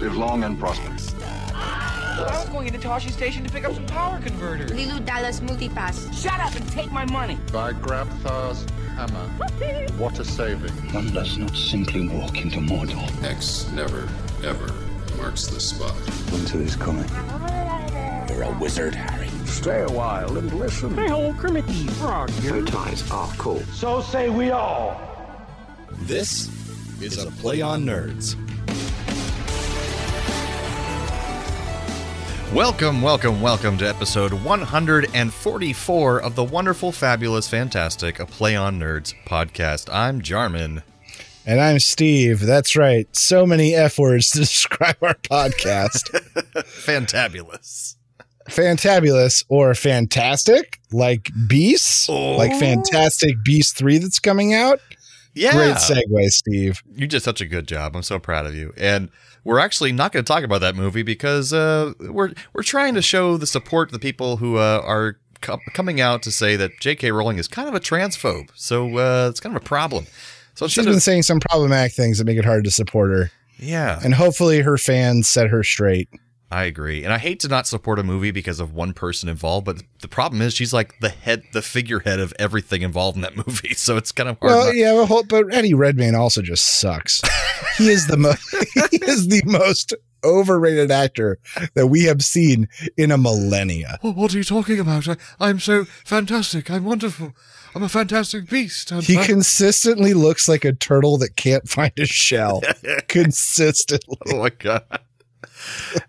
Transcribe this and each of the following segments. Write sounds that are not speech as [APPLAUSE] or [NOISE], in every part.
Live long and prosper. I was going into Tosche Station to pick up some power converters. Leeloo Dallas Multipass. Shut up and take my money. By Grabthar's hammer. What a saving. One does not simply walk into Mordor. X never, ever marks the spot. Winter is coming. You're a wizard, Harry. Stay a while and listen. Bow ties are cool. So say we all. This is a Play on Nerds. Welcome, welcome, welcome to episode 144 of the wonderful, fabulous, fantastic A Play on Nerds podcast. I'm Jarman. And I'm Steve. That's right. So many F words to [LAUGHS] describe our podcast. [LAUGHS] Fantabulous. Fantabulous or fantastic, like Beast, like oh. Fantastic Beast 3 that's coming out. Yeah. Great segue, Steve. You did such a good job. I'm so proud of you. And we're actually not going to talk about that movie because uh, we're we're trying to show the support to the people who uh, are co- coming out to say that J.K. Rowling is kind of a transphobe. So uh, it's kind of a problem. So She's been of, saying some problematic things that make it hard to support her. yeah, And hopefully her fans set her straight. I agree. And I hate to not support a movie because of one person involved, but the problem is she's like the head, the figurehead of everything involved in that [LAUGHS] movie. So it's kind of hard. Well, not- yeah, well, but Eddie Redmayne also just sucks. [LAUGHS] he is the most [LAUGHS] he is the most overrated actor that we have seen in a millennia. "Oh, what are you talking about? I, I'm so fantastic. I'm wonderful. I'm a fantastic beast. I'm He fa- consistently looks like a turtle that can't find a shell. consistently. Oh my god.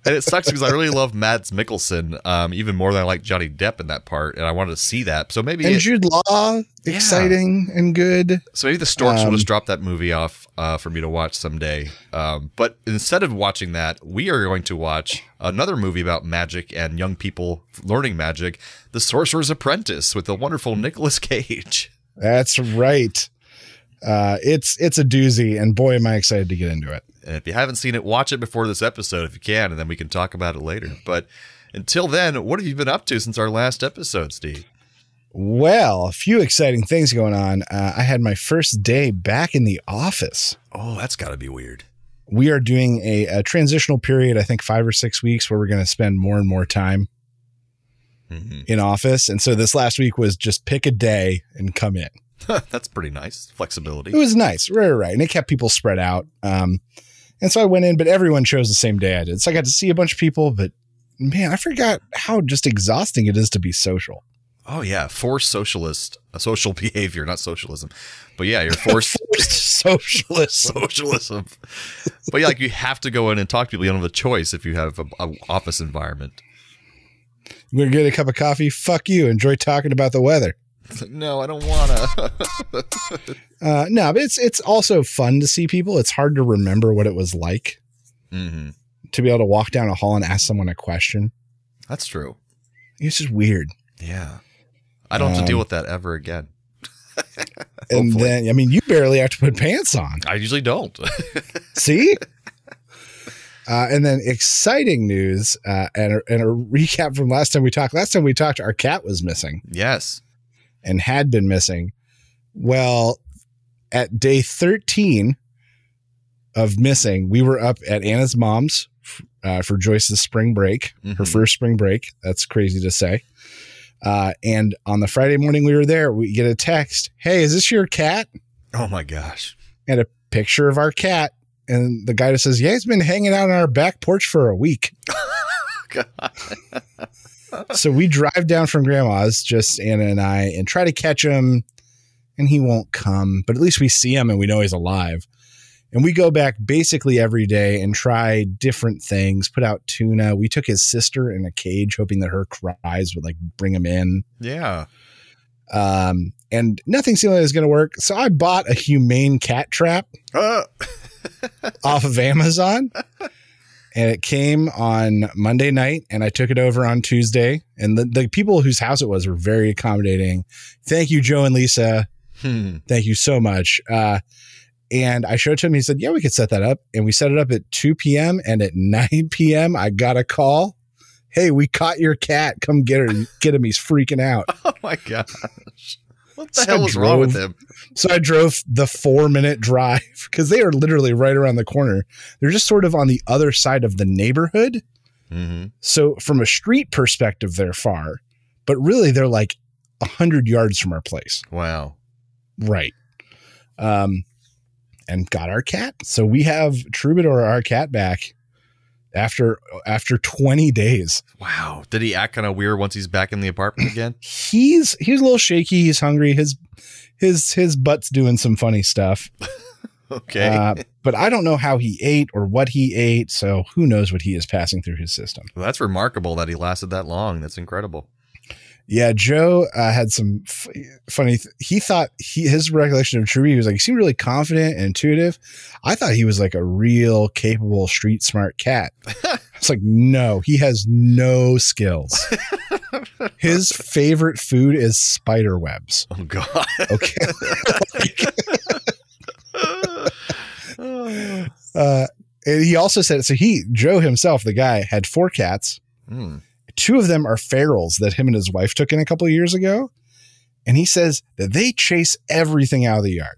And it sucks because I really love Mads Mikkelsen, um, even more than I like Johnny Depp in that part, and I wanted to see that. So maybe, And it- Jude Law, Yeah. exciting and good. so maybe the Storks will um, just drop that movie off uh, for me to watch someday. Um, but instead of watching that, we are going to watch another movie about magic and young people learning magic, The Sorcerer's Apprentice, with the wonderful Nicolas Cage. That's right. Uh, it's it's a doozy, and boy, am I excited to get into it. And if you haven't seen it, watch it before this episode if you can, and then we can talk about it later. But until then, what have you been up to since our last episode, Steve? Well, a few exciting things going on. Uh, I had my first day back in the office. Oh, that's got to be weird. We are doing a, a transitional period, I think five or six weeks, where we're going to spend more and more time Mhm. in office. And so this last week was just pick a day and come in. [LAUGHS] that's pretty nice. Flexibility. It was nice, right, right, right. And it kept people spread out. Um, and so I went in, but everyone chose the same day I did. So I got to see a bunch of people, but man, I forgot how just exhausting it is to be social. Oh yeah, forced socialist, a social [LAUGHS] behavior, not socialism, but yeah, you're [LAUGHS] forced socialist socialism. But yeah, like you have to go in and talk to people. You don't have a choice if you have a, a office environment. We're gonna get a cup of coffee. Fuck you. Enjoy talking about the weather. It's like, no, I don't wanna. [LAUGHS] Uh, no, but it's it's also fun to see people. It's hard to remember what it was like hmm to be able to walk down a hall and ask someone a question. That's true. It's just weird. Yeah, I don't have to deal Um, with that ever again. [LAUGHS] And then, I mean, you barely have to put pants on. I usually don't. [LAUGHS] See? Uh, and then exciting news uh, and, a, and a recap from last time we talked. Last time we talked, our cat was missing yes. And had been missing. Well, at day 13 of missing, we were up at Anna's mom's uh, for Joyce's spring break, her Mhm. first spring break. That's crazy to say. Uh, and on the Friday morning we were there, we get a text Hey, is this your cat? Oh my gosh. And a picture of our cat. And the guy just says, Yeah, he's been hanging out on our back porch for a week. [LAUGHS] God. So we drive down from grandma's, just Anna and I, and try to catch him, and he won't come. But at least we see him and we know he's alive. And we go back basically every day and try different things, put out tuna. We took his sister in a cage, hoping that her cries would like bring him in. Yeah. Um, and nothing seemed like it was going to work. So I bought a humane cat trap Uh, [LAUGHS] off of Amazon. [LAUGHS] And it came on Monday night, and I took it over on Tuesday. And the, the people whose house it was were very accommodating. Thank you, Joe and Lisa. hmm. Thank you so much. Uh, and I showed it to him. He said, Yeah, we could set that up. And we set it up at 2 p.m. And at [LAUGHS] 9 p.m., I got a call. Hey, we caught your cat. Come get her. Get him. He's freaking out. [LAUGHS] Oh my gosh. What the So hell was wrong with drove- him? So I drove the four minute drive [LAUGHS] because they are literally right around the corner. They're just sort of on the other side of the neighborhood. hmm So from a street perspective, they're far, but really they're like a hundred yards from our place. Wow. Right. Um, and got our cat. So we have Troubadour, our cat, back after after 20 days. Wow. Did he act kind of weird once he's back in the apartment [CLEARS THROAT] again? He's he's a little shaky. He's hungry. His his his butt's doing some funny stuff. [LAUGHS] Okay. Uh, but I don't know how he ate or what he ate. So who knows what he is passing through his system. well, that's remarkable that he lasted that long. That's incredible. Yeah, Joe uh, had some f- funny. Th- he thought he his recollection of Truby he was like he seemed really confident and intuitive. I thought he was like a real capable street smart cat. [LAUGHS] It's like no, he has no skills. [LAUGHS] His favorite food is spider webs. Oh God. Okay. [LAUGHS] uh, and he also said so. He Joe himself, the guy, had four cats. Hmm. Two of them are ferals that him and his wife took in a couple of years ago. And he says that they chase everything out of the yard.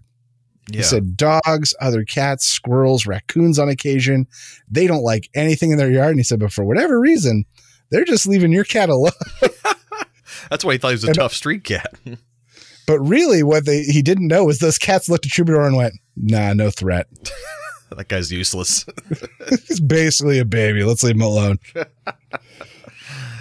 Yeah. He said dogs, other cats, squirrels, raccoons on occasion. They don't like anything in their yard. And he said, but for whatever reason, they're just leaving your cat alone. [LAUGHS] that's why he thought he was a And- tough street cat. But really, what they he didn't know was those cats looked at Troubadour and went, nah, no threat. [LAUGHS] that guy's useless. [LAUGHS] He's basically a baby. Let's leave him alone.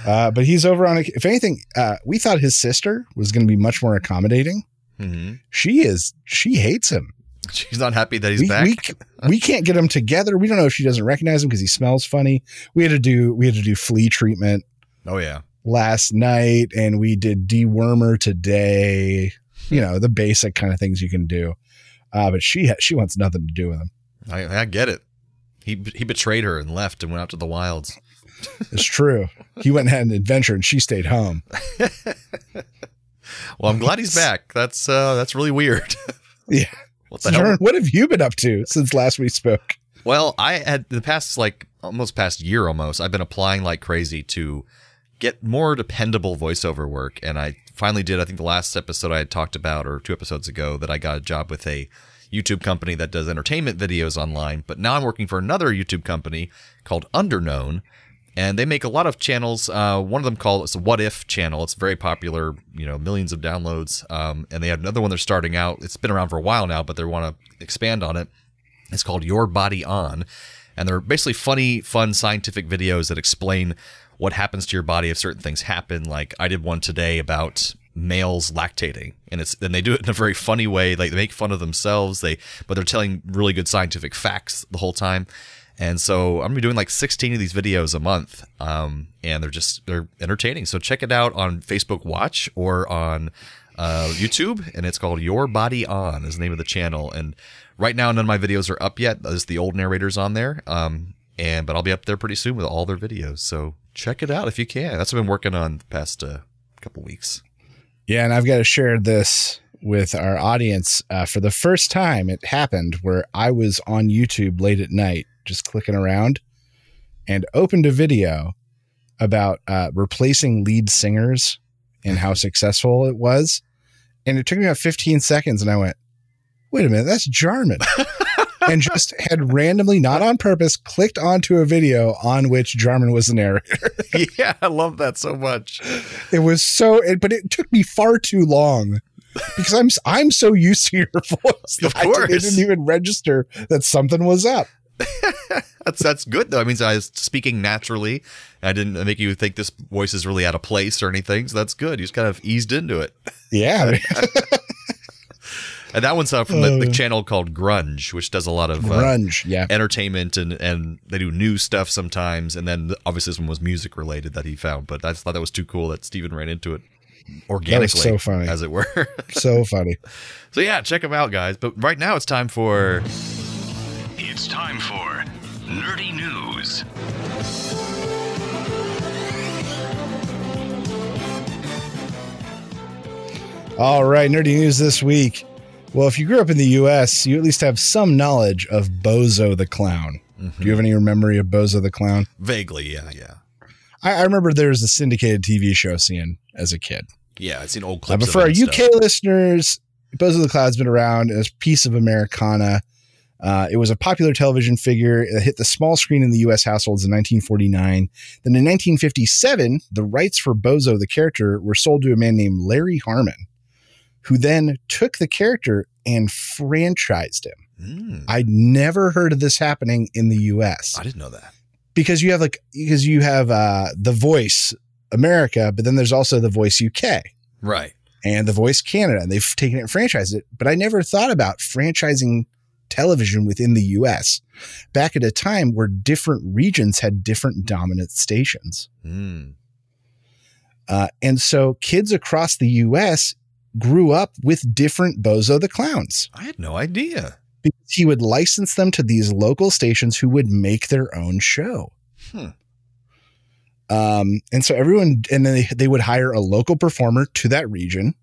Uh, but he's over on, a, if anything, uh, we thought his sister was going to be much more accommodating. hmm She is, she hates him. She's not happy that he's we, back. we, we can't get them together. We don't know if she doesn't recognize him because he smells funny. We had to do we had to do flea treatment oh yeah. last night, and we did dewormer today. You know the basic kind of things you can do. Uh, but she ha- she wants nothing to do with him. I, I get it. He he betrayed her and left and went out to the wilds. It's true. he went and had an adventure, and she stayed home. [LAUGHS] Well, I'm glad he's back. That's uh that's really weird. [LAUGHS] Yeah. What the hell? What have you been up to since last we spoke? Well, I had the past like almost past year almost. I've been applying like crazy to get more dependable voiceover work, and I finally did. I think the last episode I had talked about, or two episodes ago, that I got a job with a YouTube company that does entertainment videos online. But now I'm working for another YouTube company called Underknown, and they make a lot of channels. Uh, one of them called it's a What If channel. It's very popular, you know, millions of downloads. Um, and they have another one they're starting out. It's been around for a while now, but they want to expand on it. It's called Your Body On. And they're basically funny, fun scientific videos that explain what happens to your body if certain things happen. Like I did one today about males lactating and it's and they do it in a very funny way like they make fun of themselves they but they're telling really good scientific facts the whole time and so i'm gonna be doing like 16 of these videos a month um, and they're just they're entertaining. So check it out on facebook watch or on uh, youtube and it's called your body on is the name of the channel. And right now none of my videos are up yet. There's the old narrators on there um, and but i'll be up there pretty soon with all their videos. So check it out if you can. That's what i've been working on the past uh, couple weeks. Yeah, and I've got to share this with our audience. Uh, for the first time, it happened where I was on YouTube late at night, just clicking around, and opened a video about uh, replacing lead singers and how successful it was. And it took me about 15 seconds, and I went, "Wait a minute, that's Jarman." [LAUGHS] and just had randomly, not on purpose, clicked onto a video on which Jarman was the narrator. [LAUGHS] yeah i love that so much It was so, it, but it took me far too long because I'm I'm so used to your [LAUGHS] voice Of that I course. didn't even register that something was up. [LAUGHS] That's that's good though. It means I was speaking naturally. I didn't make you think this voice is really out of place or anything. So that's good. You just kind of eased into it. Yeah, [LAUGHS] And that one's uh, from the, the Uh. channel called Grunge, which does a lot of uh, grunge. Yeah, entertainment and and they do new stuff sometimes. And then obviously this one was music related that he found. But I just thought that was too cool that Steven ran into it organically, so funny. as it were. so funny. [LAUGHS] so yeah, check them out, guys. But right now it's time for It's time for Nerdy News. All right, nerdy news this week. Well, if you grew up in the U.S., you at least have some knowledge of Bozo the Clown. Do you have any memory of Bozo the Clown? vaguely. Yeah, yeah. I, I remember there was a syndicated TV show seeing as a kid. Yeah, I've seen old Uh, clips. but of for our and UK stuff. listeners, Bozo the Clown's been around as a piece of Americana. Uh, it was a popular television figure. that hit the small screen in the U.S. households in 1949. Then in 1957, the rights for Bozo, the character, were sold to a man named Larry Harmon, who then took the character and franchised him. Mm, I'd never heard of this happening in the U.S. I didn't know that. because you have like because you have uh, the Voice America, but then there's also the Voice UK Right. and The Voice Canada, and they've taken it and franchised it. But I never thought about franchising television within the US back at a time where different regions had different dominant stations. Mm. Uh, and so kids across the US grew up with different Bozo the Clowns I had no idea. because he would license them to these local stations who would make their own show. Hmm. Um, and so everyone, and then they, they would hire a local performer to that region.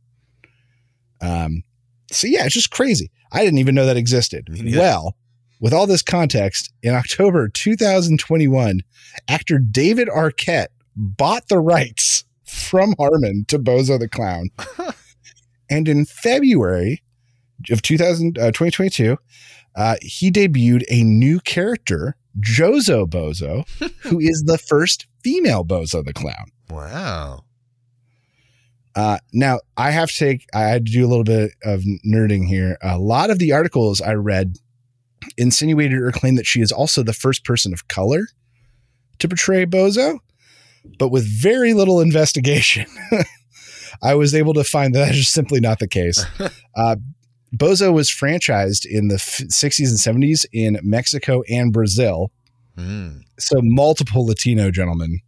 Um, so yeah, it's just crazy. I didn't even know that existed. Well, with all this context, in October 2021, actor David Arquette bought the rights from Harmon to Bozo the Clown. [LAUGHS] and in February of 2000, uh, 2022, uh, he debuted a new character, Jozo Bozo, [LAUGHS] who is the first female Bozo the Clown. Wow. Uh, now, I have to take, I had to do a little bit of nerding here. A lot of the articles I read insinuated or claimed that she is also the first person of color to portray Bozo, but with very little investigation. [LAUGHS] I was able to find that that is simply not the case. [LAUGHS] Uh, Bozo was franchised in the f- 60s and 70s in Mexico and Brazil. Mm. So multiple Latino gentlemen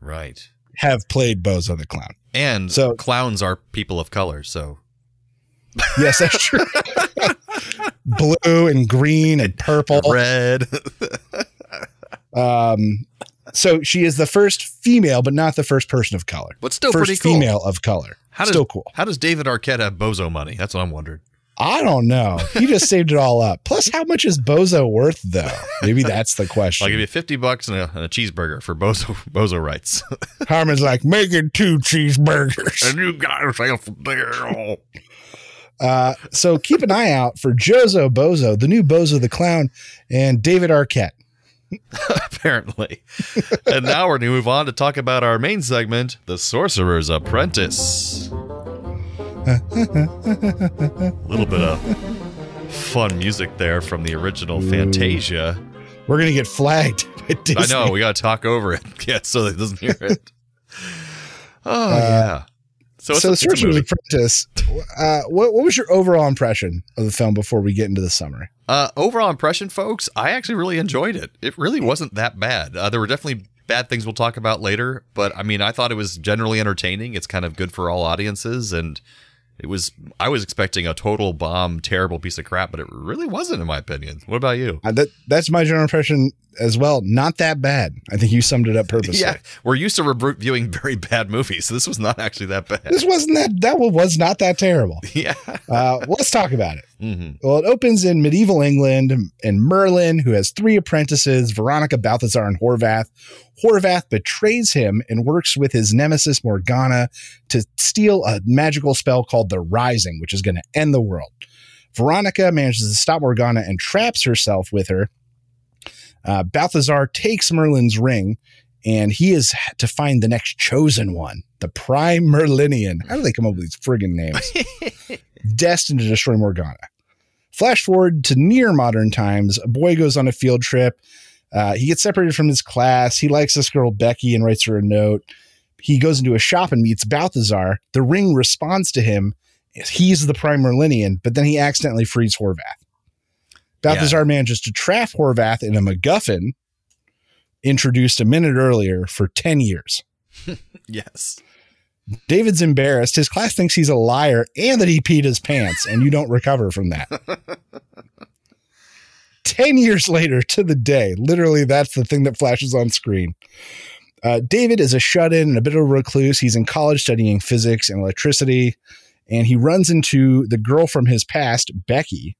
Right. Have played Bozo the Clown. And So- clowns are people of color, so Yes, that's true. [LAUGHS] Blue and green and purple. red. [LAUGHS] Um, so she is the first female, but not the first person of color. but still first pretty cool. female of color. How does, Still cool. How does David Arquette have bozo money? That's what I'm wondering. I don't know. He just [LAUGHS] saved it all up. Plus, how much is Bozo worth, though? Maybe that's the question. I'll give you 50 bucks and a, and a cheeseburger for bozo [LAUGHS] bozo rights. [LAUGHS] Harmon's like, make it two cheeseburgers. And you got yourself a barrel. Uh, so keep an eye out for Jozo Bozo, the new Bozo the Clown, and David Arquette. apparently. and now we're going to move on to talk about our main segment, The Sorcerer's Apprentice. A [LAUGHS] little bit of fun music there from the original Fantasia. We're going to get flagged. [LAUGHS] I know, we got to talk over it. [LAUGHS] Yeah, so that it doesn't hear it. Oh, yeah. So, it's so a, the Sorcerer's movie. Apprentice. Uh, what, what was your overall impression of the film before we get into the summary? Uh, overall impression, folks, I actually really enjoyed it. It really wasn't that bad. Uh, there were definitely bad things we'll talk about later, but I mean, I thought it was generally entertaining. It's kind of good for all audiences, and it was. I was expecting a total bomb, terrible piece of crap, but it really wasn't, in my opinion. What about you? Uh, that that's my general impression as well. Not that bad. I think you summed it up purposely. Yeah, we're used to reviewing very bad movies, so this was not actually that bad. This wasn't that that one was not that terrible. [LAUGHS] yeah. Uh, let's talk about it. hmm Well, it opens in medieval England, and Merlin, who has three apprentices, Veronica, Balthazar, and Horvath. Horvath betrays him and works with his nemesis Morgana to steal a magical spell called the Rising, which is going to end the world. Veronica manages to stop Morgana and traps herself with her. Uh, Balthazar takes Merlin's ring, and he is to find the next chosen one, the Prime Merlinian. How do they come up with these friggin' names? [LAUGHS] Destined to destroy Morgana. Flash forward to near modern times. A boy goes on a field trip. Uh, he gets separated from his class. He likes this girl, Becky, and writes her a note. He goes into a shop and meets Balthazar. The ring responds to him. He's the prime Merlinian, but then he accidentally frees Horvath. Balthazar manages to trap Horvath in a MacGuffin introduced a minute earlier for 10 years. [LAUGHS] Yes. David's embarrassed. His class thinks he's a liar and that he peed his pants, and you don't recover from that. [LAUGHS] 10 years later to the day, literally, that's the thing that flashes on screen. Uh, David is a shut in and a bit of a recluse. He's in college studying physics and electricity, and he runs into the girl from his past, Becky.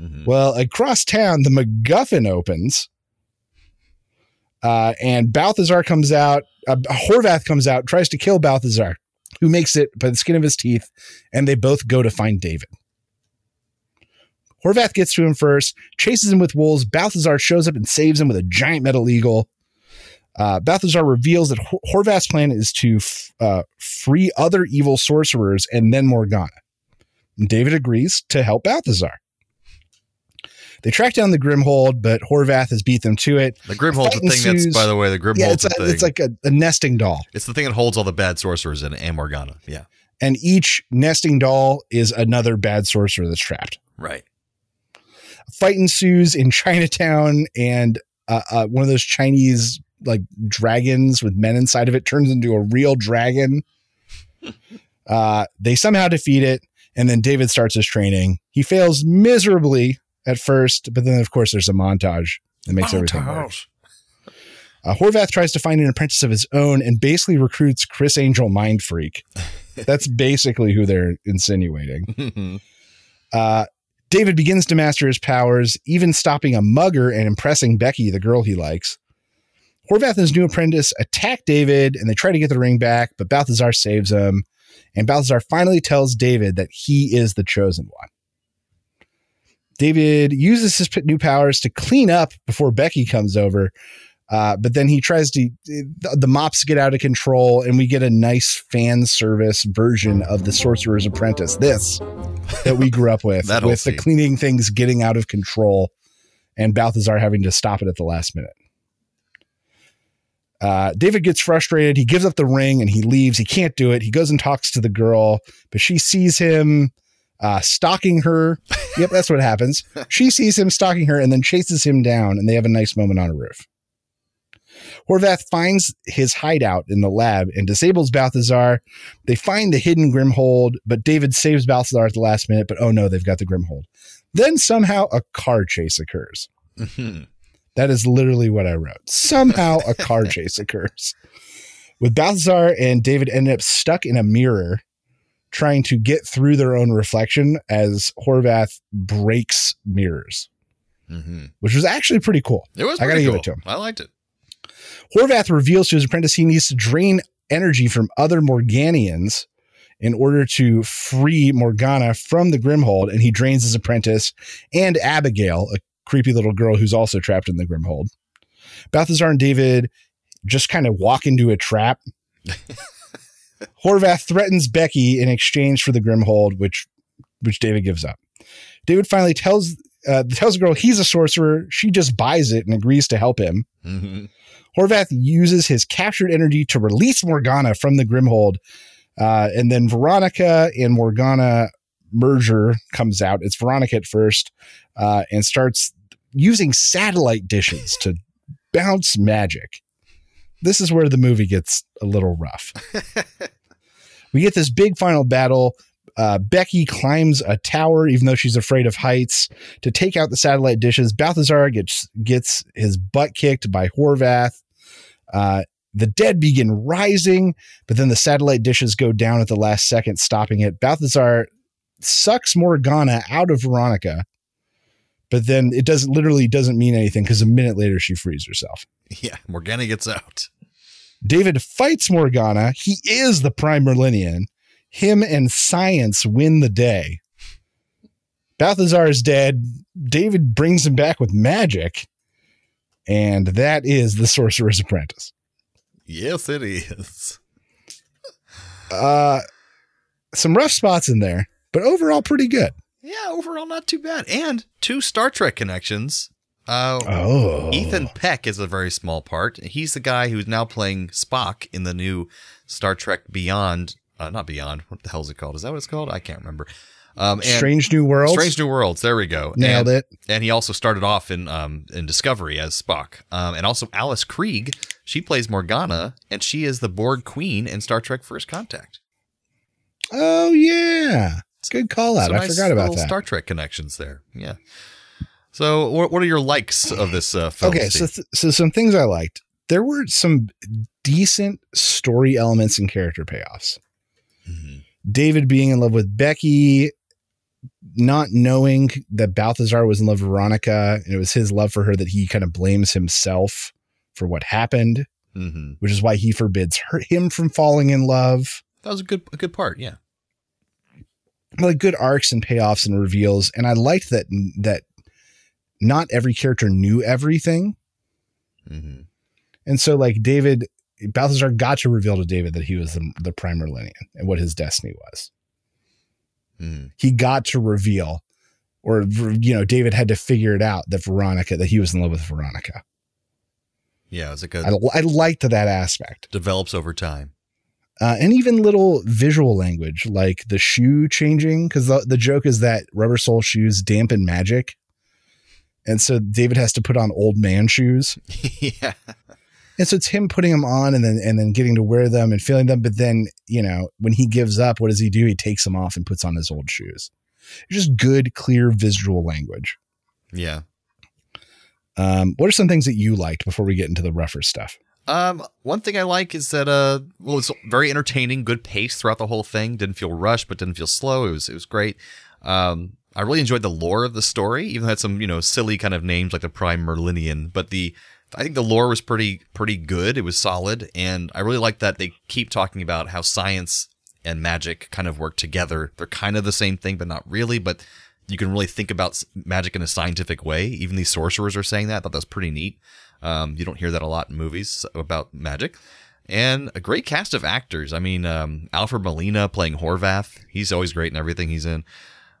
Mhm. Well, across town, the MacGuffin opens, uh, and Balthazar comes out. Uh, Horvath comes out, tries to kill Balthazar. who makes it by the skin of his teeth, and they both go to find David. Horvath gets to him first, chases him with wolves. Balthazar shows up and saves him with a giant metal eagle. Uh, Balthazar reveals that Hor- Horvath's plan is to f- uh, free other evil sorcerers and then Morgana. And David agrees to help Balthazar. They track down the Grimhold, but Horvath has beat them to it. The Grimhold's the thing that's, by the way, the Grimhold's Yeah, it's, the a, thing. it's like a, a nesting doll. it's the thing that holds all the bad sorcerers in it, and Morgana. Yeah, And each nesting doll is another bad sorcerer that's trapped. right. A fight ensues in Chinatown, and uh, uh, one of those Chinese like dragons with men inside of it turns into a real dragon. [LAUGHS] uh, they somehow defeat it, and then David starts his training. He fails miserably at first, but then of course there's a montage that makes everything work. Uh, Horvath tries to find an apprentice of his own and basically recruits Criss Angel Mind Freak. [LAUGHS] That's basically who they're insinuating. Uh, David begins to master his powers, even stopping a mugger and impressing Becky, the girl he likes. Horvath and his new apprentice attack David and they try to get the ring back, but Balthazar saves him. And Balthazar finally tells David that he is the chosen one. David uses his new powers to clean up before Becky comes over. Uh, but then he tries to, the, mops get out of control, and we get a nice fan service version of the Sorcerer's Apprentice. This that we grew up with, [LAUGHS] with the cleaning things getting out of control, and Balthazar having to stop it at the last minute. Uh, David gets frustrated. He gives up the ring and he leaves. He can't do it. He goes and talks to the girl, but she sees him uh, stalking her. Yep, that's what happens. She sees him stalking her and then chases him down, and they have a nice moment on a roof. Horvath finds his hideout in the lab and disables Balthazar. They find the hidden Grimhold, but David saves Balthazar at the last minute. But oh no, they've got the Grimhold. Then somehow a car chase occurs. That is literally what I wrote. Somehow a car [LAUGHS] chase occurs. With Balthazar and David ended up stuck in a mirror trying to get through their own reflection as Horvath breaks mirrors, hmm which was actually pretty cool. It was. I gotta pretty give it to him. I liked it. Horvath reveals to his apprentice he needs to drain energy from other Morganians in order to free Morgana from the Grimhold, and he drains his apprentice and Abigail, a creepy little girl who's also trapped in the Grimhold. Balthazar and David just kind of walk into a trap. [LAUGHS] Horvath threatens Becky in exchange for the Grimhold, which which David gives up. David finally tells uh, tells the girl he's a sorcerer. She just buys it and agrees to help him. hmm Horvath uses his captured energy to release Morgana from the Grimhold. Uh, and then Veronica and Morgana merger comes out. It's Veronica at first uh, and starts using satellite dishes to bounce magic. This is where the movie gets a little rough. [LAUGHS] we get this big final battle. Uh, Becky climbs a tower, even though she's afraid of heights, to take out the satellite dishes. Balthazar gets gets his butt kicked by Horvath. Uh, the dead begin rising, but then the satellite dishes go down at the last second, stopping it. Balthazar sucks Morgana out of Veronica, but then it doesn't literally doesn't mean anything because a minute later she frees herself. Yeah, Morgana gets out. David fights Morgana. He is the prime Merlinian. Him and science win the day. Balthazar is dead. David brings him back with magic. And that is the Sorcerer's Apprentice. Yes, it is. Uh, some rough spots in there, but overall pretty good. Yeah, overall not too bad. And two Star Trek connections. Uh, Oh. Ethan Peck is a very small part. He's the guy who's now playing Spock in the new Star Trek Beyond. Uh, not Beyond. What the hell is it called? Is that what it's called? I can't remember. Um, and Strange New Worlds. Strange New Worlds. There we go. Nailed and, it. And he also started off in um, in Discovery as Spock. Um, and also Alice Krige. She plays Morgana, and she is the Borg Queen in Star Trek First Contact. Oh, yeah. Good call out. I nice forgot about that. Star Trek connections there. Yeah. So, what, what are your likes of this uh, film? okay, so, th- so some things I liked. There were some decent story elements and character payoffs. Mhm. David being in love with Becky, not knowing that Balthazar was in love with Veronica, and it was his love for her that he kind of blames himself for what happened, Mhm. which is why he forbids her, him from falling in love. That was a good a good part. Yeah. Like good arcs and payoffs and reveals and i liked that that not every character knew everything. Hmm and so like david balthazar got to reveal to david that he was the, the prime Merlinian and what his destiny was. Mm. he got to reveal or you know david had to figure it out that veronica that he was in love with veronica. Yeah, it was like a i, I liked that aspect. Develops over time. Uh, and even little visual language like the shoe changing because the, the joke is that rubber sole shoes dampen magic. And so david has to put on old man shoes. [LAUGHS] Yeah. and so it's him putting them on and then and then getting to wear them and feeling them. But then you know when he gives up what does he do? He takes them off and puts on his old shoes. It's just good clear visual language. Yeah. um, what are some things that you liked before we get into the rougher stuff Um, one thing I like is that uh, well, it's very entertaining, good pace throughout the whole thing. Didn't feel rushed, but didn't feel slow. It was it was great. Um, I really enjoyed the lore of the story, even though it had some you know silly kind of names like the Prime Merlinian. But the I think the lore was pretty pretty good. It was solid, and I really like that they keep talking about how science and magic kind of work together. They're kind of the same thing, but not really. But you can really think about magic in a scientific way. Even these sorcerers are saying that. I thought that was pretty neat. Um, you don't hear that a lot in movies about magic. And a great cast of actors. I mean, um, Alfred Molina playing Horvath. He's always great in everything he's in.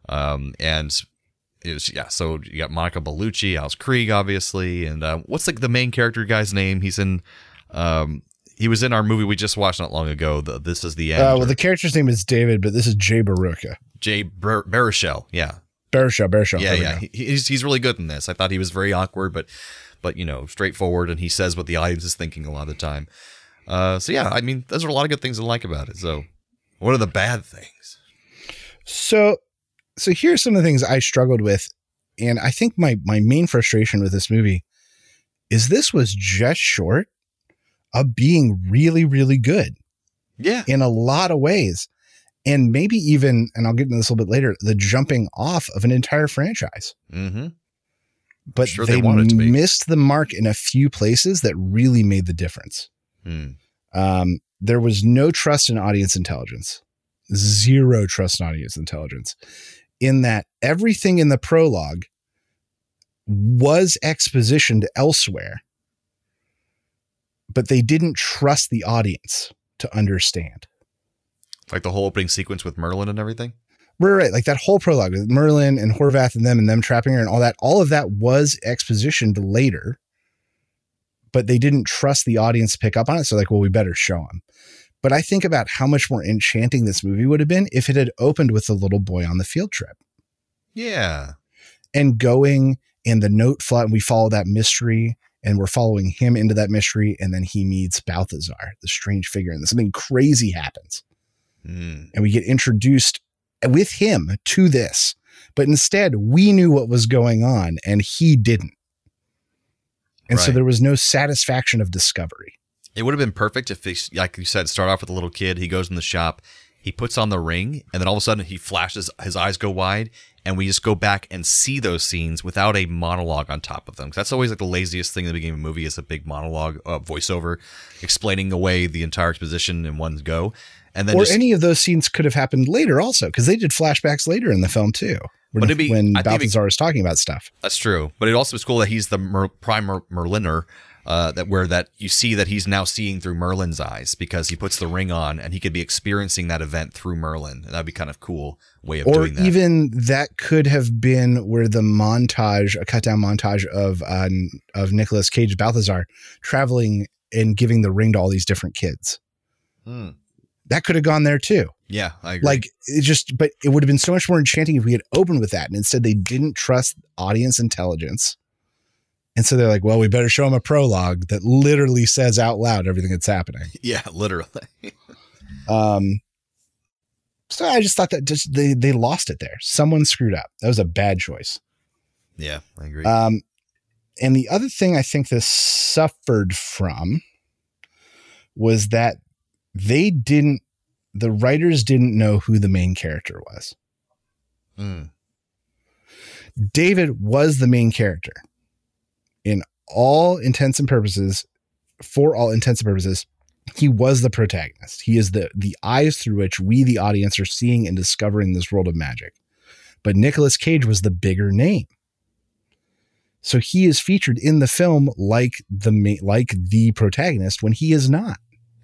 Um, and it was, yeah, so you got Monica Bellucci, Alice Krige, obviously. And uh, what's like the main character guy's name? He's in, um, he was in our movie we just watched not long ago. The, this is the end. uh, or well the character's name is david but this is jay baruka Jay Bar- Baruchel. Yeah, Baruchel, Baruchel. yeah, yeah. He, he's he's really good in this. I thought he was very awkward, but but you know straightforward, and he says what the audience is thinking a lot of the time. Uh, so yeah, I mean, those are a lot of good things I like about it. So, what are the bad things? So, so here's some of the things I struggled with, and I think my my main frustration with this movie is this was just short of being really really good Yeah, in a lot of ways, and maybe even, and I'll get into this a little bit later, the jumping off of an entire franchise. mm-hmm. But Sure they they, want to be. missed the mark in a few places that really made the difference. Mm. Um, there was no trust in audience intelligence, zero trust in audience intelligence, in that everything in the prologue was expositioned elsewhere, but they didn't trust the audience to understand. Like the whole opening sequence with Merlin and everything. Right, right. Like that whole prologue with Merlin and Horvath and them and them trapping her and all that, all of that was expositioned later, but they didn't trust the audience to pick up on it. So, like, well, we better show them. But I think about how much more enchanting this movie would have been if it had opened with the little boy on the field trip Yeah, and going and the note flat, and we follow that mystery and we're following him into that mystery. And then he meets Balthazar, the strange figure, and something crazy happens. mm. and we get introduced with him to this. But instead, we knew what was going on and he didn't. And so there was no satisfaction of discovery. it would have been perfect if they, like you said, start off with a little kid. He goes in the shop, he puts on the ring, and then all of a sudden he flashes, his eyes go wide, and we just go back and see those scenes without a monologue on top of them. that's always like the laziest thing in the beginning of a movie is a big monologue, uh, voiceover, explaining away the entire exposition in one go, and then or just, any of those scenes could have happened later also, because they did flashbacks later in the film too. When, But be- when I be- Balthazar is talking about stuff. That's true, but it also is cool that he's the Mer- prime Mer- Merliner. Uh, that where that you see that he's now seeing through Merlin's eyes because he puts the ring on and he could be experiencing that event through Merlin. And That'd be kind of cool way of Or doing that. even that could have been where the montage, a cut down montage of uh, of Nicolas Cage Balthazar traveling and giving the ring to all these different kids. Hmm. That could have gone there too. Yeah, I agree. like it just but it would have been so much more enchanting if we had opened with that and instead they didn't trust audience intelligence and so they're like well we better show them a prologue that literally says out loud everything that's happening [LAUGHS] yeah, literally. [LAUGHS] um so i just thought that just they they lost it there someone screwed up that was a bad choice yeah, I agree. um and the other thing i think this suffered from was that they didn't the writers didn't know who the main character was Mm. David was the main character in all intents and purposes, for all intents and purposes, he was the protagonist. He is the the eyes through which we, the audience, are seeing and discovering this world of magic. But Nicolas Cage was the bigger name. So he is featured in the film like the like the protagonist when he is not.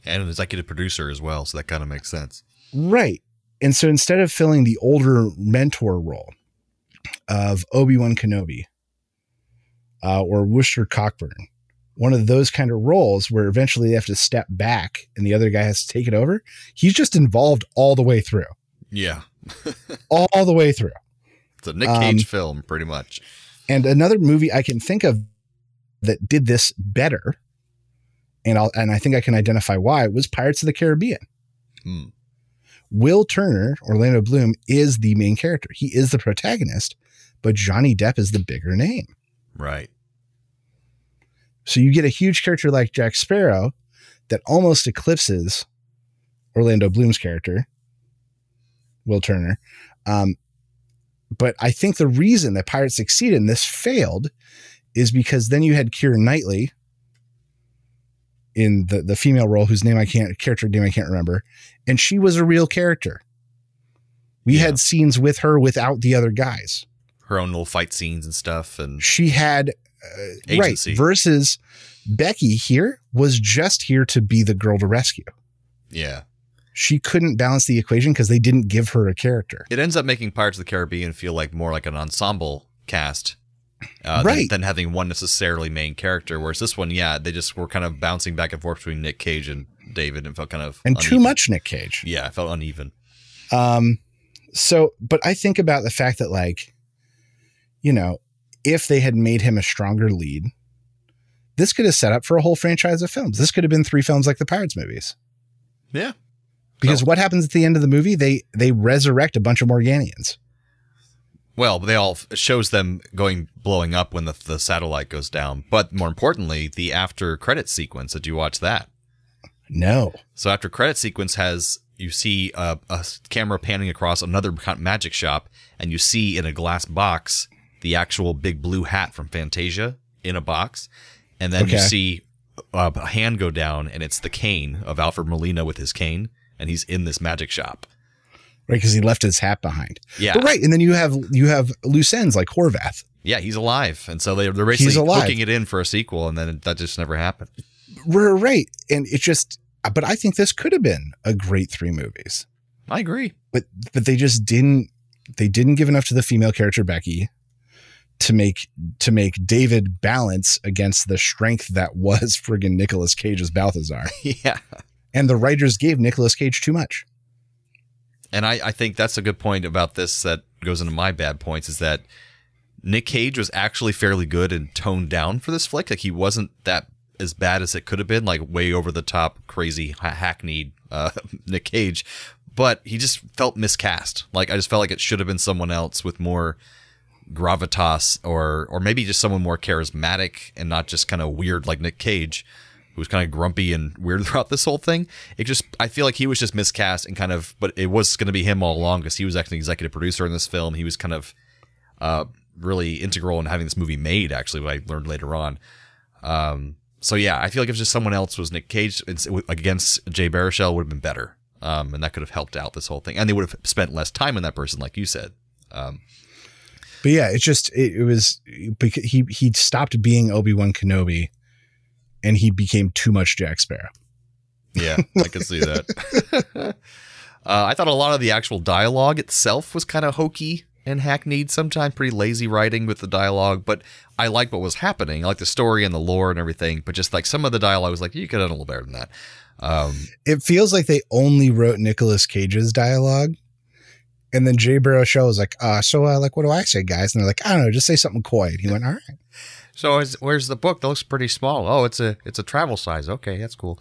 And an executive producer as well, so that kind of makes sense. Right. And so instead of filling the older mentor role of Obi-Wan Kenobi uh, or Rooster Cogburn, one of those kind of roles where eventually they have to step back and the other guy has to take it over, he's just involved all the way through. Yeah. [LAUGHS] All the way through. It's a Nick Um, Cage film, pretty much. And another movie I can think of that did this better, and I'll and I think I can identify why was Pirates of the Caribbean. Hmm. Will Turner, Orlando Bloom, is the main character. He is the protagonist, but Johnny Depp is the bigger name. Right. So you get a huge character like Jack Sparrow that almost eclipses Orlando Bloom's character, Will Turner. Um, but I think the reason that Pirates succeeded and this failed is because then you had Keira Knightley in the, the female role whose name I can't character name I can't remember, and she was a real character. We Yeah. had scenes with her without the other guys. Her own little fight scenes and stuff. And She had uh, right versus Becky here was just here to be the girl to rescue. yeah. She couldn't balance the equation because they didn't give her a character. It ends up making Pirates of the Caribbean feel like more like an ensemble cast. Uh, Right. Than, than having one necessarily main character. Whereas this one, yeah, they just were kind of bouncing back and forth between Nick Cage and David and felt kind of And too much Nick Cage. Yeah, it felt uneven. Um, so, but I think about the fact that, like, you know, if they had made him a stronger lead, this could have set up for a whole franchise of films. This could have been three films like the Pirates movies. Yeah. Because So- what happens at the end of the movie? They they resurrect a bunch of Morganians. Well, they all shows them going blowing up when the the satellite goes down. But more importantly, the after credit sequence. Did you watch that? No. So after credit sequence has you see a, a camera panning across another magic shop, and you see in a glass box the actual big blue hat from Fantasia in a box, and then you see a hand go down, and it's the cane of Alfred Molina with his cane, and he's in this magic shop. Right, because he left his hat behind. Yeah, But right, and then you have you have loose ends like Horvath. yeah, he's alive, and so they, they're basically hooking it in for a sequel, and then that just never happened. We're right, and it just. But I think this could have been a great three movies. I agree. but but they just didn't they didn't give enough to the female character Becky to make to make David balance against the strength that was [LAUGHS] friggin' Nicolas Cage's Balthazar. [LAUGHS] yeah. And the writers gave Nicolas Cage too much. And I, I think that's a good point about this that goes into my bad points is that Nick Cage was actually fairly good and toned down for this flick. Like he wasn't that as bad as it could have been, like way over the top, crazy, hackneyed uh, [LAUGHS] Nick Cage. But he just felt miscast. Like I just felt like it should have been someone else with more gravitas, or or maybe just someone more charismatic and not just kind of weird like Nick Cage, who was kind of grumpy and weird [LAUGHS] throughout this whole thing. It just I feel like he was just miscast and kind of, but it was going to be him all along because he was actually executive producer in this film. He was kind of uh, really integral in having this movie made. Actually, what I learned later on. Um, so yeah, I feel like if just someone else was Nick Cage against Jay Baruchel would have been better, um, and that could have helped out this whole thing, and they would have spent less time on that person, like you said. Um, But yeah, it just it, it was because he he stopped being Obi Wan Kenobi, and he became too much Jack Sparrow. Yeah, I can see that. [LAUGHS] uh, I thought a lot of the actual dialogue itself was kind of hokey and hackneyed, sometimes pretty lazy writing with the dialogue, but I like what was happening. I like the story and the lore and everything, but just like some of the dialogue was like, you could have done a little better than that. Um, It feels like they only wrote Nicolas Cage's dialogue. And then Jay Baruchel was like, uh, so uh, like, what do I say, guys? And they're like, I don't know, just say something coy. And he went, all right. So is, where's the book? That looks pretty small. Oh, it's a it's a travel size. Okay, that's cool.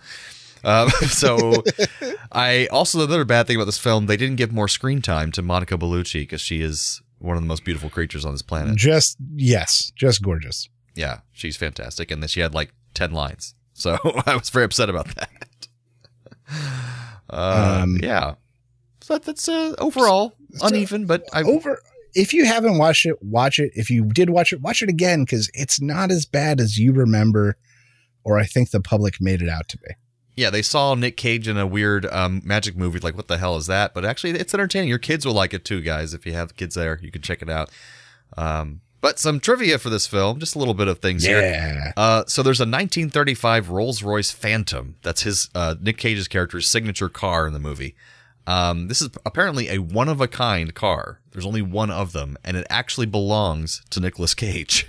Um, [LAUGHS] so [LAUGHS] I also another bad thing about this film, they didn't give more screen time to Monica Bellucci because she is one of the most beautiful creatures on this planet. Just, yes, just gorgeous. yeah, she's fantastic. And then she had like 10 lines. So [LAUGHS] I was very upset about that. Uh, Um, yeah. So that's uh, overall uneven, but I, Over, if you haven't watched it, watch it. If you did watch it, watch it again because it's not as bad as you remember or I think the public made it out to be. yeah, they saw Nick Cage in a weird um, magic movie. Like, what the hell is that? But actually, it's entertaining. Your kids will like it too, guys. If you have kids there, you can check it out. Um, but some trivia for this film, just a little bit of things here. Yeah. Uh, so there's a 1935 Rolls Royce Phantom. That's his uh, Nick Cage's character's signature car in the movie. Um, this is apparently a one of a kind car. There's only one of them, and it actually belongs to Nicolas Cage.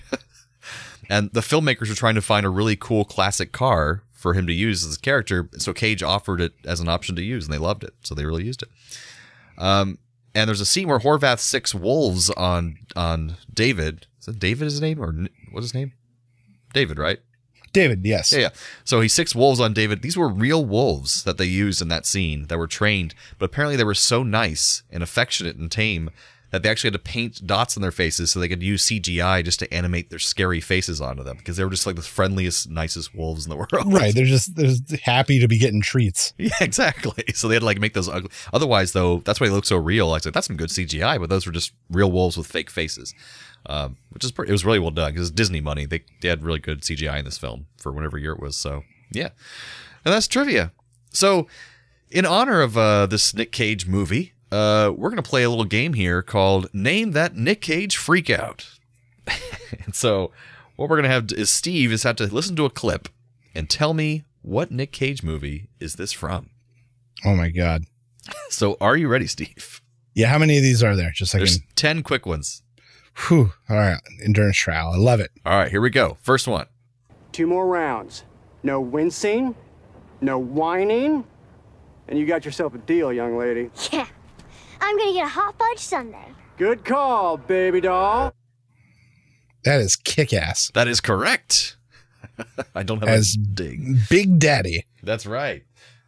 [LAUGHS] and the filmmakers were trying to find a really cool classic car for him to use as a character. So Cage offered it as an option to use, and they loved it. So they really used it. Um, and there's a scene where Horvath sics wolves on on David. Is that David his name or what's his name? David, right? David, yes. Yeah, yeah. So he sics wolves on David. These were real wolves that they used in that scene that were trained, but apparently they were so nice and affectionate and tame that they actually had to paint dots on their faces so they could use CGI just to animate their scary faces onto them because they were just like the friendliest, nicest wolves in the [LAUGHS] world. Right. They're just they're just happy to be getting treats. [LAUGHS] Yeah, exactly. So they had to like make those ugly. Otherwise, though, that's why they look so real. I was like, that's some good CGI, but those were just real wolves with fake faces, um, which is pretty, it was really well done because Disney money. They they had really good CGI in this film for whatever year it was. So yeah, and that's trivia. So in honor of uh, this Nic Cage movie, uh, we're gonna play a little game here called Name That Nic Cage Freakout. [LAUGHS] and so what we're gonna have is Steve is have to listen to a clip and tell me what Nic Cage movie is this from. Oh my god. [LAUGHS] So are you ready, Steve? Yeah, how many of these are there? Just like There's 10 quick ones. Whew. All right. Endurance trial. I love it. All right, here we go. First one. Two more rounds. No wincing, no whining, and you got yourself a deal, young lady. Yeah. I'm gonna get a hot fudge sundae. Good call, baby doll. That is kick ass. That is correct. [LAUGHS] I don't have As a ding. Big Daddy. That's right.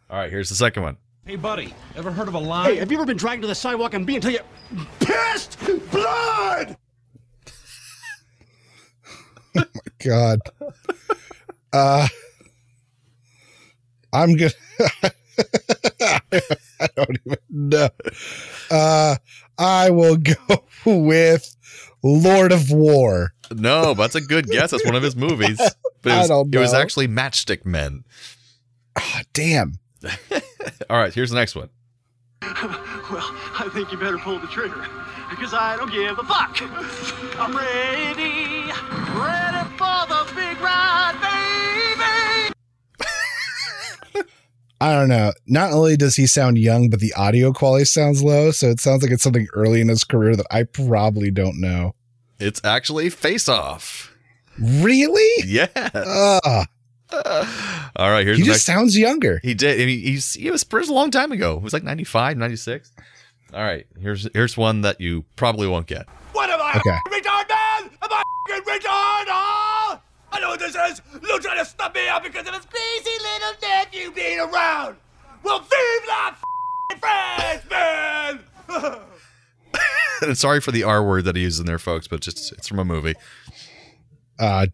All right, here's the second one. Hey, buddy, ever heard of a line? Hey, have you ever been dragged to the sidewalk and beat until you pissed blood? Oh my god. Uh I'm gonna [LAUGHS] I don't even know. Uh I will go [LAUGHS] with Lord of War. No, that's a good guess. That's one of his movies. [LAUGHS] But it I was, don't it was actually Matchstick Men. Ah, damn. All right, here's the next one. Well, I think you better pull the trigger, because I don't give a fuck. I'm ready, ready for the big ride, baby. [LAUGHS] I don't know. Not only does he sound young, but the audio quality sounds low, so it sounds like it's something early in his career that I probably don't know. It's actually Face Off. Really? Yes. Ah, [SIGHS] All right, here's he the just next. sounds younger. He did. I mean, he's he was it was a long time ago. It was like 95, 96. All right, here's here's one that you probably won't get. What am I, Okay. I retard, huh? I know what this is. Lou trying to stop me out because of his crazy little nephew being around. Well, vive la France, man! And [LAUGHS] sorry for the R word that he used in there, folks, but just it's from a movie. Uh,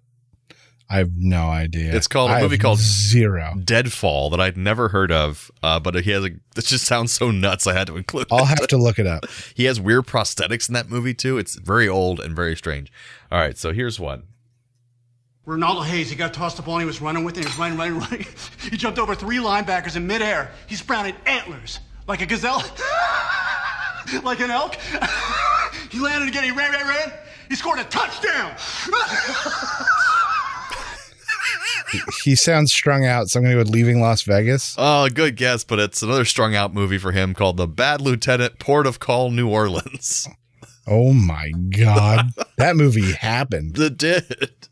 I have no idea. It's called- a I movie called- Zero. Deadfall that I'd never heard of, uh, but he has a. It just sounds so nuts. I had to include. I'll it. have to look it up. [LAUGHS] He has weird prosthetics in that movie too. It's very old and very strange. All right, so here's one. Ronaldo Hayes, he got tossed the ball and he was running with it. He was running, running, [LAUGHS] running. He jumped over three linebackers in midair. He sprouted antlers like a gazelle, [LAUGHS] like an elk. he landed again. He ran, ran, ran. He scored a touchdown. He sounds strung out, so I'm going to go with Leaving Las Vegas. Oh, good guess, but it's another strung out movie for him called The Bad Lieutenant, Port of Call, New Orleans. [LAUGHS] Oh my God. that movie happened. [LAUGHS] The did.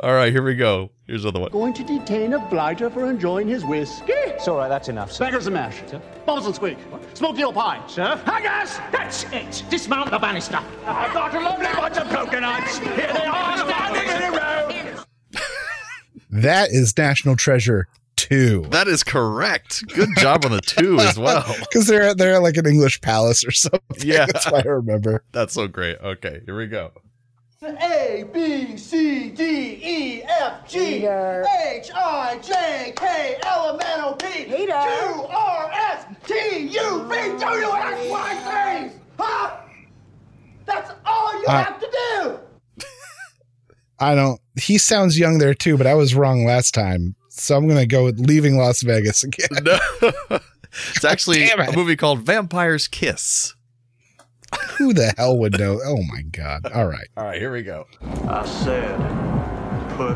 All right, here we go. Here's another one. Going to detain a blighter for enjoying his whiskey. It's all right, that's enough, sir. Baggers and mash. Bubbles and squeak. Smoked eel pie. Sir? Hi, guys. That's it! Dismount the banister! I've got a lovely bunch of coconuts. Here they are, standing in a row. That is National Treasure 2. That is correct. Good job on the two as well. [LAUGHS] Because they're they're like an English palace or something. Yeah. [LAUGHS] That's why I remember. That's so great. Okay, here we go. A, B, C, D, E, F, G, H, I, J, K, L, M, N, O, P, Q, R, S, T, U, V, W, X, Y, Z. Huh? That's all you Uh, have to do. I don't. He sounds young there too, but I was wrong last time. So I'm going to go with leaving Las Vegas again. No. [LAUGHS] it's actually it. a movie called Vampire's Kiss. Who the hell would know? Oh my God. All right. All right, here we go. I said, put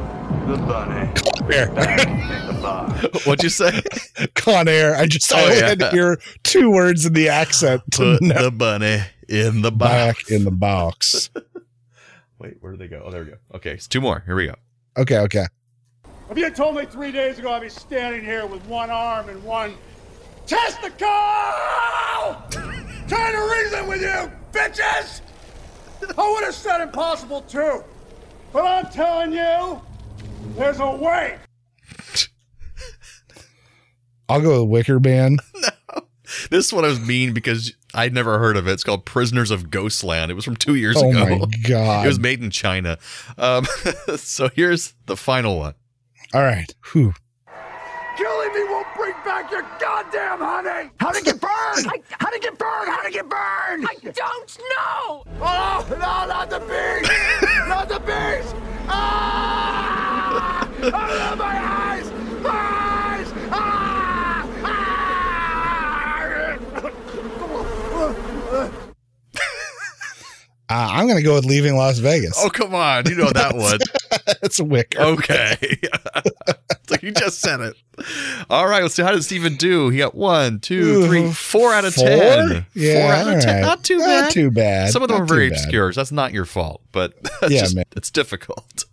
the bunny [LAUGHS] Air. back in the box. [LAUGHS] What'd you say? Con Air. I just Oh, only yeah. had to hear two words in the accent to Put know the bunny in the box. back in the box. Wait, where did they go? Oh, there we go. Okay, it's two more. Here we go. Okay, okay. If you had told me three days ago I'd be standing here with one arm and one testicle, trying to reason with you, bitches, I would have said impossible too. But I'm telling you, there's a way. I'll go with Wicker Man. [LAUGHS] [LAUGHS] This one I was mean because I'd never heard of it. It's called Prisoners of Ghostland. It was from two years Oh ago. Oh my [LAUGHS] God. It was made in China. Um, [LAUGHS] so here's the final one. All right. Whew. Killing me won't bring back your goddamn honey. How'd it get burned? How'd it get burned? How'd it get burned? I don't know. Oh, no, not the bees. not the bees. Ah! Oh, my eyes. Eyes. Ah! Ah! Uh, I'm going to go with leaving Las Vegas. Oh, come on. You know that [LAUGHS] one. [LAUGHS] It's a Wicker. Okay. [LAUGHS] it's like you just said it. All right. Let's see. How did Steven do? He got one, two, three, four out of Four? 10. Yeah, Four out of all 10. Not too Not bad. Not too bad. Some of them Not are very bad. obscure. So that's not your fault, but that's Yeah, just- man. it's difficult.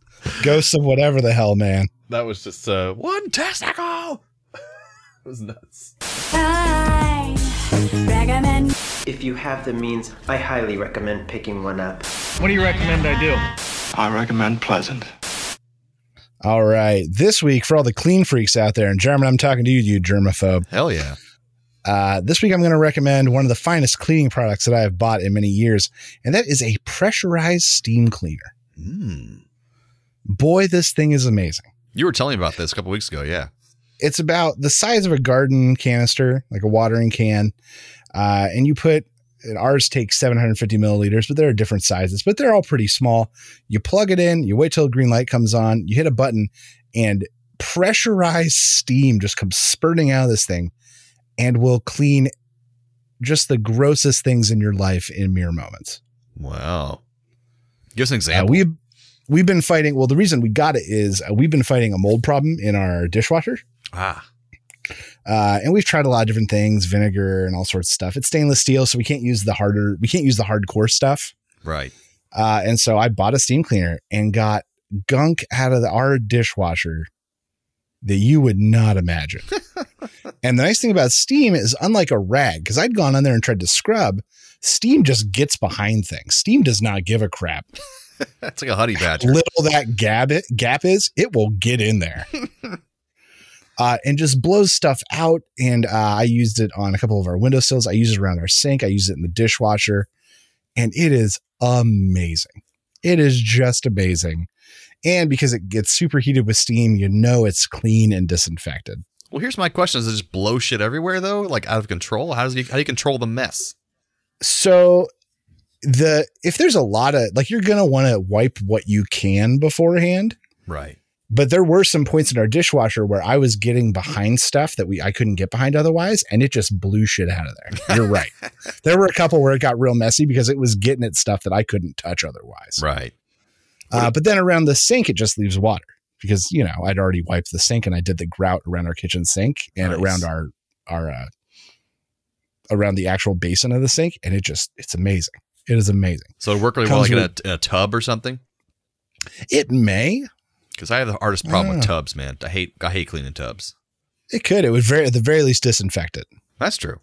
Ghosts of whatever the hell, man. That was just uh, one testicle. it was nuts. If you have the means, I highly recommend picking one up. What do you recommend I do? I recommend Pleasant. All right. This week, for all the clean freaks out there, and German, I'm talking to you, you germaphobe. Hell yeah. Uh, this week, I'm going to recommend one of the finest cleaning products that I have bought in many years, and that is a pressurized steam cleaner. Mm. Boy, this thing is amazing. You were telling me about this a couple weeks ago. Yeah. It's about the size of a garden canister, like a watering can, uh, and you put. And ours takes 750 milliliters, but there are different sizes, but they're all pretty small. You plug it in, you wait till a green light comes on, you hit a button, and pressurized steam just comes spurting out of this thing and will clean just the grossest things in your life in mere moments. Wow. Give us an Uh, example. we've we've been fighting. Well, the reason we got it is uh, we've been fighting a mold problem in our dishwasher, ah. uh, and we've tried a lot of different things, vinegar and all sorts of stuff. It's stainless steel, so we can't use the harder, we can't use the hardcore stuff. Right. Uh, and so I bought a steam cleaner and got gunk out of the, our dishwasher that you would not imagine. [LAUGHS] and the nice thing about steam is, unlike a rag, because I'd gone on there and tried to scrub, steam just gets behind things. Steam does not give a crap. [LAUGHS] That's like a honey badger. Little that gap it, gap is, it will get in there. [LAUGHS] Uh, and just blows stuff out. And uh, I used it on a couple of our windowsills. I use it around our sink. I use it in the dishwasher. And it is amazing. It is just amazing. And because it gets superheated with steam, you know it's clean and disinfected. Well, here's my question: Does it just blow shit everywhere though, like out of control? How does he, how do you control the mess? So the if there's a lot of like you're gonna want to wipe what you can beforehand. Right. But there were some points in our dishwasher where I was getting behind stuff that we I couldn't get behind otherwise, and it just blew shit out of there. You're [LAUGHS] right. there were a couple where it got real messy because it was getting at stuff that I couldn't touch otherwise. Right. Uh, but then around the sink, it just leaves water because you know I'd already wiped the sink and I did the grout around our kitchen sink and Nice. around our our uh, around the actual basin of the sink, and it just it's amazing. It is amazing. So it work really well like in a, in a tub or something. It may. Because I have the hardest problem with tubs, man. I hate I hate cleaning tubs. It could. It would very at the very least disinfect it. That's true.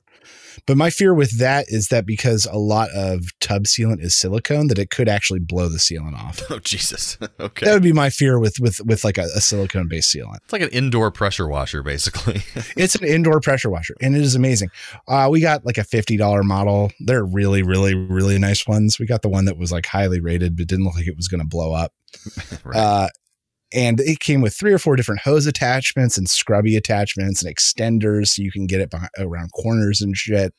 But my fear with that is that because a lot of tub sealant is silicone, that it could actually blow the sealant off. [LAUGHS] Oh Jesus. [LAUGHS] okay. That would be my fear with with with like a, a silicone based sealant. It's like an indoor pressure washer, basically. [LAUGHS] It's an indoor pressure washer, and it is amazing. Uh, we got like a fifty dollar model. They're really, really, really nice ones. We got the one that was like highly rated, but didn't look like it was going to blow up. right. Uh, and it came with three or four different hose attachments and scrubby attachments and extenders, so you can get it behind, around corners and shit.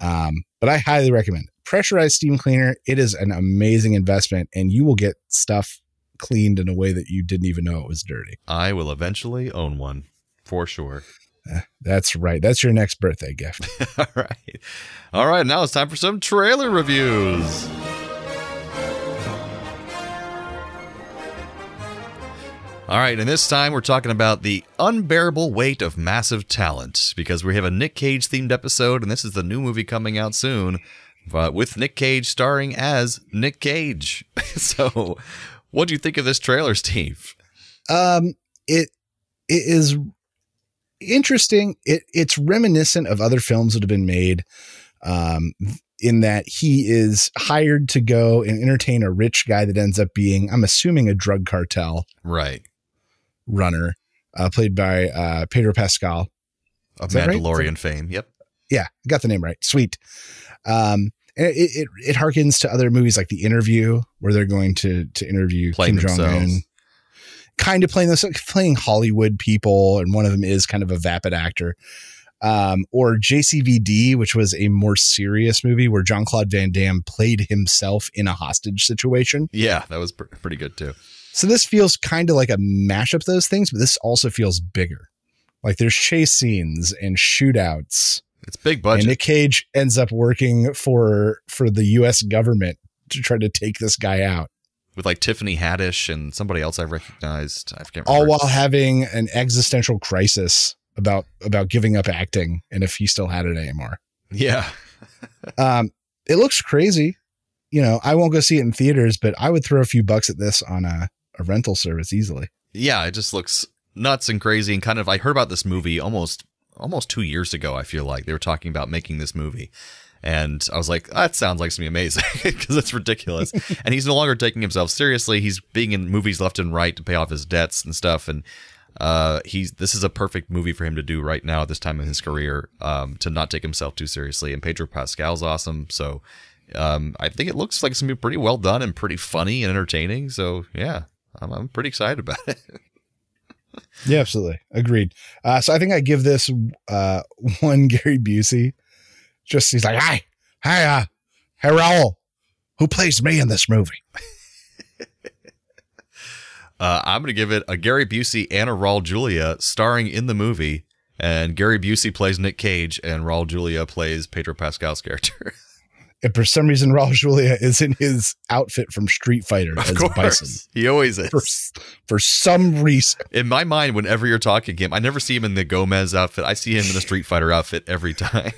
Um, but I highly recommend it. pressurized steam cleaner. It is an amazing investment, and you will get stuff cleaned in a way that you didn't even know it was dirty. I will eventually own one for sure. Eh, That's right. That's your next birthday gift. [LAUGHS] All right. All right. Now it's time for some trailer reviews. All right. And this time we're talking about the unbearable weight of massive talent because we have a Nic Cage themed episode, and this is the new movie coming out soon, but with Nic Cage starring as Nic Cage. [LAUGHS] so, what do you think of this trailer, Steve? Um, it it is interesting. It it's reminiscent of other films that have been made. Um, in that he is hired to go and entertain a rich guy that ends up being, I'm assuming, a drug cartel Right. Runner, uh, played by uh, Pedro Pascal. Of that right? Mandalorian fame. Yep. Yeah, got the name right. Sweet. Um, and it, it it harkens to other movies like The Interview, where they're going to to interview Playing Kim Jong Un, kind of playing this, playing Hollywood people, and one of them is kind of a vapid actor. Um, or JCVD, which was a more serious movie where Jean-Claude Van Damme played himself in a hostage situation. Yeah, that was pr- pretty good too. So this feels kind of like a mashup of those things, but this also feels bigger. Like there's chase scenes and shootouts. It's big budget. And Nic Cage ends up working for for the U.S. government to try to take this guy out, with like Tiffany Haddish and somebody else I recognized. I can't all while having an existential crisis about about giving up acting and if he still had it anymore. yeah, [LAUGHS] Um, it looks crazy. You know, I won't go see it in theaters, but I would throw a few bucks at this on a, a rental service easily. yeah, it just looks nuts and crazy and kind of. I heard about this movie almost almost two years ago. I feel like they were talking about making this movie. And I was like, that sounds like something amazing [LAUGHS] because it's ridiculous. [LAUGHS] and he's no longer taking himself seriously. He's being in movies left and right to pay off his debts and stuff. And uh, he's this is a perfect movie for him to do right now at this time in his career um, to not take himself too seriously. And Pedro Pascal's awesome. So um, I think it looks like it's gonna be pretty well done and pretty funny and entertaining. So yeah, I'm, I'm pretty excited about it. [LAUGHS] Yeah, absolutely. Agreed. Uh, so I think I give this uh, [LAUGHS] one Gary Busey. Just he's like, hi, hi, uh, hey Raul, who plays me in this movie? [LAUGHS] Uh, I'm going to give it a Gary Busey and a Raul Julia starring in the movie. And Gary Busey plays Nic Cage, and Raul Julia plays Pedro Pascal's character. And for some reason, [LAUGHS] Raul Julia is in his outfit from Street Fighter as Bison. He always is. For, for some reason. In my mind, whenever you're talking him, I never see him in the Gomez outfit. I see him in the Street Fighter outfit every time.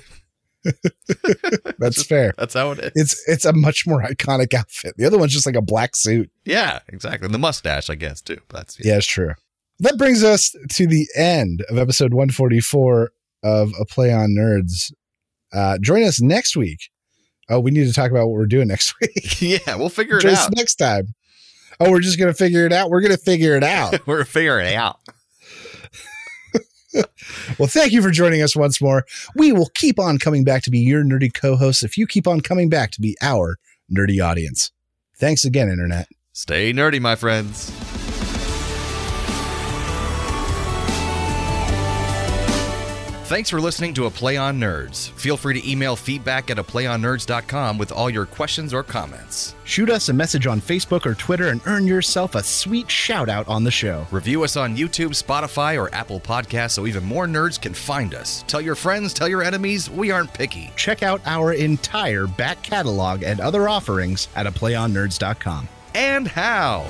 [LAUGHS] That's fair. That's how it is. It's it's a much more iconic outfit. The other one's just like a black suit. Yeah, exactly. And the mustache, I guess, too. That's Yeah, it's true. That brings us to the end of episode 144 of A Play on Nerds. Uh, join us next week. Oh, we need to talk about what we're doing next [LAUGHS] week. [LAUGHS] yeah, we'll figure it us out. next time. Oh, we're just gonna figure it out. We're gonna figure it out. [LAUGHS] We're figuring it out. well, thank you for joining us once more. We will keep on coming back to be your nerdy co-hosts if you keep on coming back to be our nerdy audience. Thanks again, Internet. Stay nerdy, my friends. Thanks for listening to A Play on Nerds. Feel free to email feedback at aplayonnerds.com with all your questions or comments. Shoot us a message on Facebook or Twitter and earn yourself a sweet shout out on the show. Review us on YouTube, Spotify, or Apple Podcasts so even more nerds can find us. Tell your friends, tell your enemies, we aren't picky. Check out our entire back catalog and other offerings at aplayonnerds.com. And how?